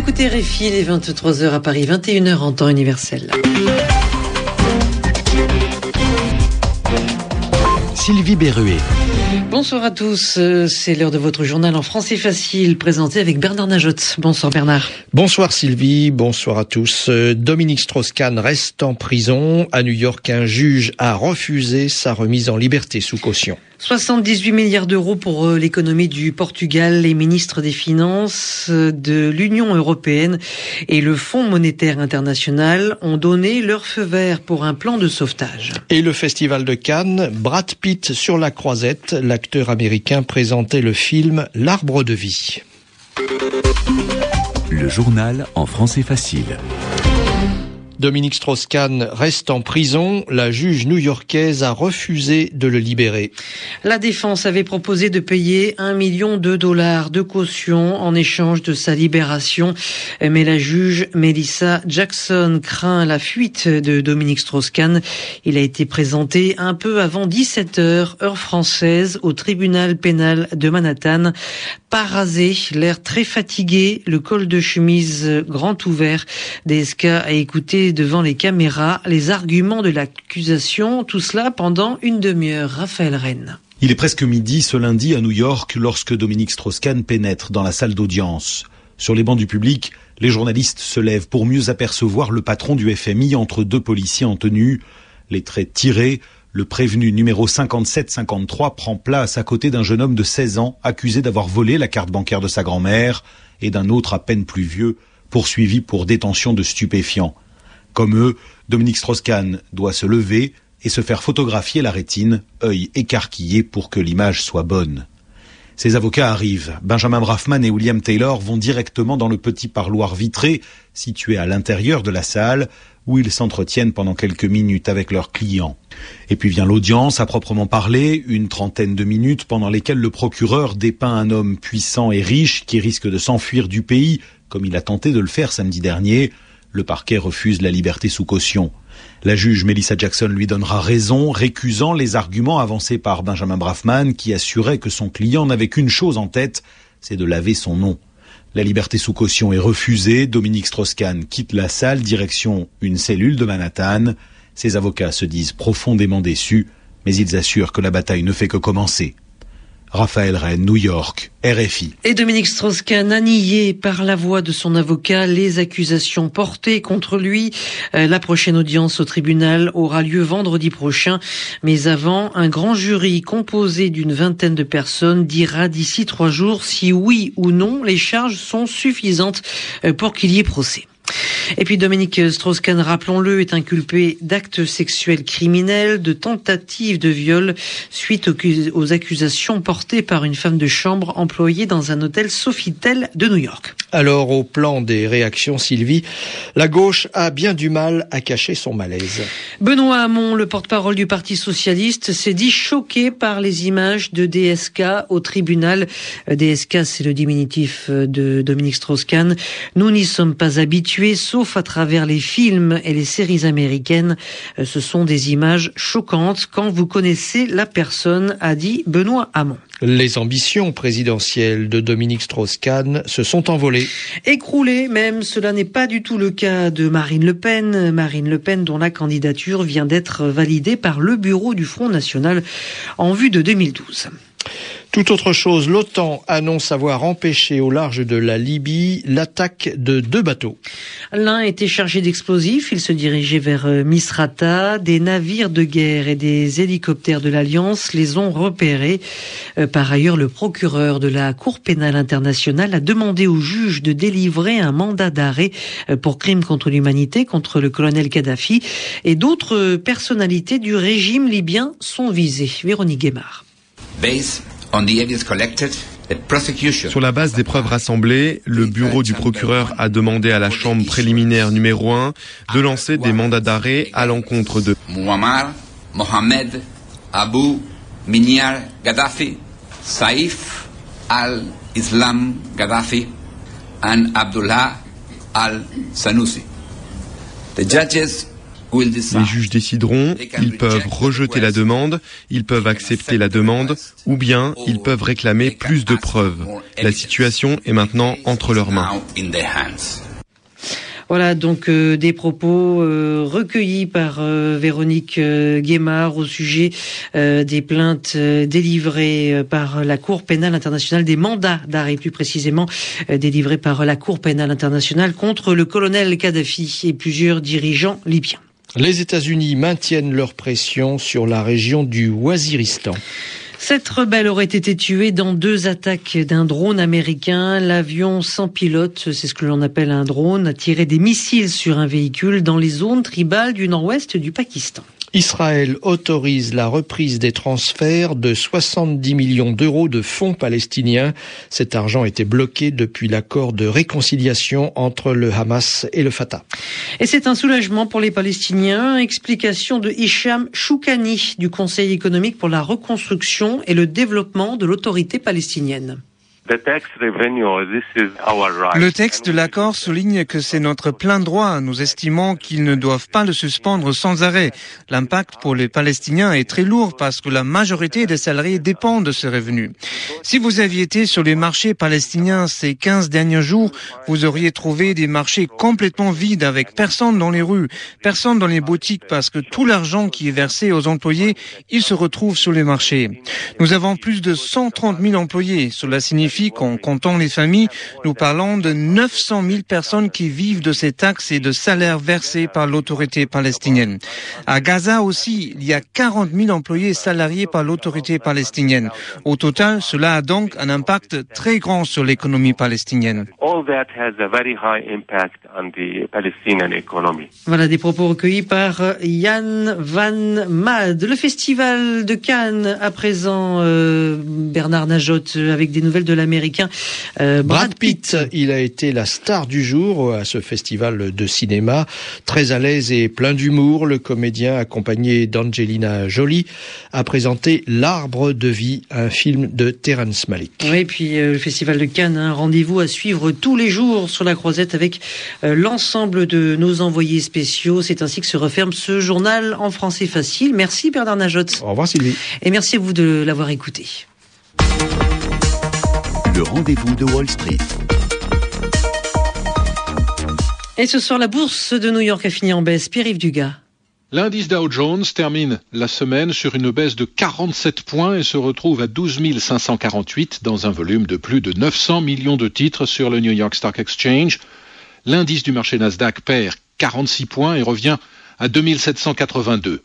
écoutez Réfi, les 23h à Paris, 21h en temps universel. Sylvie Berruet. Bonsoir à tous, euh, c'est l'heure de votre journal en français facile, présenté avec Bernard Najotte. Bonsoir Bernard. Bonsoir Sylvie, bonsoir à tous. Euh, Dominique Strauss-Kahn reste en prison. À New York, un juge a refusé sa remise en liberté sous caution. 78 milliards d'euros pour euh, l'économie du Portugal. Les ministres des Finances de l'Union européenne et le Fonds monétaire international ont donné leur feu vert pour un plan de sauvetage. Et le festival de Cannes, Brad Pitt sur la croisette, l'acteur américain présentait le film L'arbre de vie. Le journal en français facile. Dominique Strauss-Kahn reste en prison. La juge new-yorkaise a refusé de le libérer. La défense avait proposé de payer un million de dollars de caution en échange de sa libération. Mais la juge Melissa Jackson craint la fuite de Dominique Strauss-Kahn. Il a été présenté un peu avant 17 heures, heure française, au tribunal pénal de Manhattan. Parasé, l'air très fatigué, le col de chemise grand ouvert. DSK a écouté devant les caméras les arguments de l'accusation, tout cela pendant une demi-heure. Raphaël Rennes. Il est presque midi ce lundi à New York lorsque Dominique Strauss-Kahn pénètre dans la salle d'audience. Sur les bancs du public, les journalistes se lèvent pour mieux apercevoir le patron du FMI entre deux policiers en tenue. Les traits tirés, le prévenu numéro 5753 prend place à côté d'un jeune homme de 16 ans accusé d'avoir volé la carte bancaire de sa grand-mère et d'un autre à peine plus vieux poursuivi pour détention de stupéfiants. Comme eux, Dominique Strauss-Kahn doit se lever et se faire photographier la rétine, œil écarquillé pour que l'image soit bonne. Ses avocats arrivent. Benjamin Braffman et William Taylor vont directement dans le petit parloir vitré situé à l'intérieur de la salle où ils s'entretiennent pendant quelques minutes avec leurs clients. Et puis vient l'audience à proprement parler, une trentaine de minutes pendant lesquelles le procureur dépeint un homme puissant et riche qui risque de s'enfuir du pays, comme il a tenté de le faire samedi dernier. Le parquet refuse la liberté sous caution. La juge Melissa Jackson lui donnera raison, récusant les arguments avancés par Benjamin Braffman, qui assurait que son client n'avait qu'une chose en tête, c'est de laver son nom. La liberté sous caution est refusée, Dominique Strauss-Kahn quitte la salle, direction une cellule de Manhattan. Ses avocats se disent profondément déçus, mais ils assurent que la bataille ne fait que commencer. Raphaël Rennes, New York, RFI. Et Dominique Strauss-Kahn a nié par la voix de son avocat les accusations portées contre lui. Euh, la prochaine audience au tribunal aura lieu vendredi prochain. Mais avant, un grand jury composé d'une vingtaine de personnes dira d'ici trois jours si oui ou non les charges sont suffisantes euh, pour qu'il y ait procès. Et puis Dominique Strauss-Kahn, rappelons-le, est inculpé d'actes sexuels criminels, de tentatives de viol suite aux accusations portées par une femme de chambre employée dans un hôtel Sofitel de New York. Alors, au plan des réactions, Sylvie, la gauche a bien du mal à cacher son malaise. Benoît Hamon, le porte-parole du Parti socialiste, s'est dit choqué par les images de DSK au tribunal. DSK, c'est le diminutif de Dominique Strauss-Kahn. Nous n'y sommes pas habitués, sauf à travers les films et les séries américaines. Ce sont des images choquantes quand vous connaissez la personne, a dit Benoît Hamon. Les ambitions présidentielles de Dominique Strauss-Kahn se sont envolées. Écroulées même, cela n'est pas du tout le cas de Marine Le Pen. Marine Le Pen dont la candidature vient d'être validée par le bureau du Front National en vue de 2012. Tout autre chose, l'OTAN annonce avoir empêché au large de la Libye l'attaque de deux bateaux. L'un était chargé d'explosifs, il se dirigeait vers euh, Misrata. Des navires de guerre et des hélicoptères de l'Alliance les ont repérés. Euh, par ailleurs, le procureur de la Cour pénale internationale a demandé au juge de délivrer un mandat d'arrêt euh, pour crimes contre l'humanité contre le colonel Kadhafi et d'autres personnalités du régime libyen sont visées. Véronique Guémard. Sur la base des preuves rassemblées, le bureau du procureur a demandé à la chambre préliminaire numéro 1 de lancer des mandats d'arrêt à l'encontre de Muammar Mohamed Abu Minyar Gaddafi, Saif al-Islam Gaddafi, and Abdullah al-Sanusi. The judges Les juges décideront, ils peuvent rejeter la demande, ils peuvent accepter la demande, ou bien ils peuvent réclamer plus de preuves. La situation est maintenant entre leurs mains. Voilà donc euh, des propos euh, recueillis par euh, Véronique Guémard au sujet des plaintes délivrées par la Cour pénale internationale, des mandats d'arrêt plus précisément délivrés par la Cour pénale internationale contre le colonel Kadhafi et plusieurs dirigeants libyens. Les États-Unis maintiennent leur pression sur la région du Waziristan. Cette rebelle aurait été tuée dans deux attaques d'un drone américain. L'avion sans pilote, c'est ce que l'on appelle un drone, a tiré des missiles sur un véhicule dans les zones tribales du nord-ouest du Pakistan. Israël autorise la reprise des transferts de 70 millions d'euros de fonds palestiniens. Cet argent était bloqué depuis l'accord de réconciliation entre le Hamas et le Fatah. Et c'est un soulagement pour les Palestiniens. Explication de Hicham Choukani du Conseil économique pour la reconstruction et le développement de l'autorité palestinienne. Le texte de l'accord souligne que c'est notre plein droit. Nous estimons qu'ils ne doivent pas le suspendre sans arrêt. L'impact pour les Palestiniens est très lourd parce que la majorité des salariés dépendent de ces revenus. Si vous aviez été sur les marchés palestiniens ces 15 derniers jours, vous auriez trouvé des marchés complètement vides avec personne dans les rues, personne dans les boutiques parce que tout l'argent qui est versé aux employés, il se retrouve sur les marchés. Nous avons plus de 130 000 employés. Cela signifie qu'en comptant les familles, nous parlons de 900 000 personnes qui vivent de ces taxes et de salaires versés par l'autorité palestinienne. À Gaza aussi, il y a 40 000 employés salariés par l'autorité palestinienne. Au total, cela a donc un impact très grand sur l'économie palestinienne. Voilà des propos recueillis par Yann Van Mad. Le festival de Cannes, à présent, euh, Bernard Najot, avec des nouvelles de la euh, Brad, Pitt. Il a été la star du jour à ce festival de cinéma. Très à l'aise et plein d'humour, le comédien accompagné d'Angelina Jolie a présenté L'arbre de vie, un film de Terrence Malick. Oui, puis euh, le festival de Cannes, un rendez-vous à suivre tous les jours sur la croisette avec euh, l'ensemble de nos envoyés spéciaux. C'est ainsi que se referme ce journal en français facile. Merci Bernard Najot. Au revoir Sylvie. Et merci à vous de l'avoir écouté le rendez-vous de Wall Street. Et ce soir, la bourse de New York a fini en baisse. Pierre-Yves Dugas. L'indice Dow Jones termine la semaine sur une baisse de 47 points et se retrouve à 12 548 dans un volume de plus de 900 millions de titres sur le New York Stock Exchange. L'indice du marché Nasdaq perd 46 points et revient à 2782.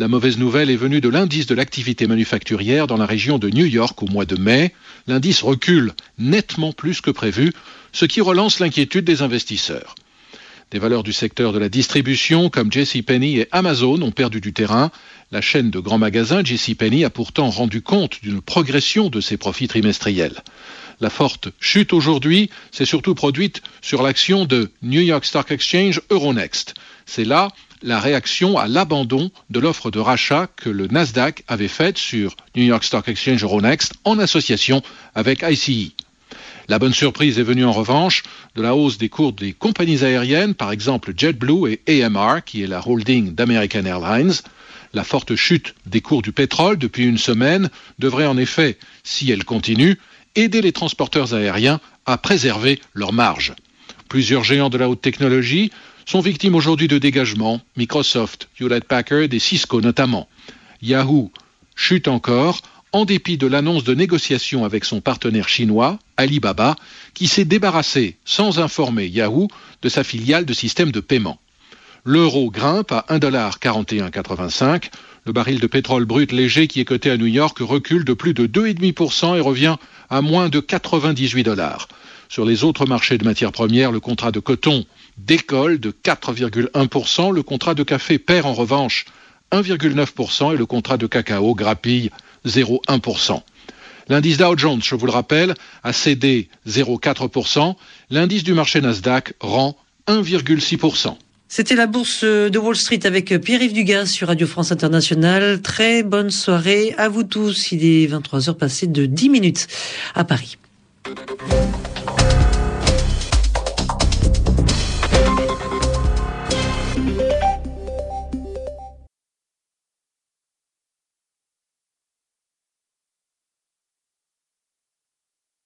La mauvaise nouvelle est venue de l'indice de l'activité manufacturière dans la région de New York au mois de mai. L'indice recule nettement plus que prévu, ce qui relance l'inquiétude des investisseurs. Des valeurs du secteur de la distribution comme JCPenney et Amazon ont perdu du terrain. La chaîne de grands magasins JCPenney a pourtant rendu compte d'une progression de ses profits trimestriels. La forte chute aujourd'hui s'est surtout produite sur l'action de New York Stock Exchange Euronext. C'est là la réaction à l'abandon de l'offre de rachat que le Nasdaq avait faite sur New York Stock Exchange Euronext en association avec ICE. La bonne surprise est venue en revanche de la hausse des cours des compagnies aériennes, par exemple JetBlue et AMR, qui est la holding d'American Airlines. La forte chute des cours du pétrole depuis une semaine devrait en effet, si elle continue, aider les transporteurs aériens à préserver leurs marges. Plusieurs géants de la haute technologie sont victimes aujourd'hui de dégagement, Microsoft, Hewlett Packard et Cisco notamment. Yahoo chute encore en dépit de l'annonce de négociations avec son partenaire chinois, Alibaba, qui s'est débarrassé, sans informer Yahoo, de sa filiale de système de paiement. L'euro grimpe à 1,4185. Le baril de pétrole brut léger qui est coté à New York recule de plus de 2,5% et revient à moins de 98 dollars. Sur les autres marchés de matières premières, le contrat de coton décolle de 4,1%. Le contrat de café perd en revanche 1,9% et le contrat de cacao grappille 0,1%. L'indice Dow Jones, je vous le rappelle, a cédé 0,4%. L'indice du marché Nasdaq rend 1,6%. C'était la bourse de Wall Street avec Pierre-Yves Dugas sur Radio France Internationale. Très bonne soirée à vous tous. Il est 23h passé de 10 minutes à Paris.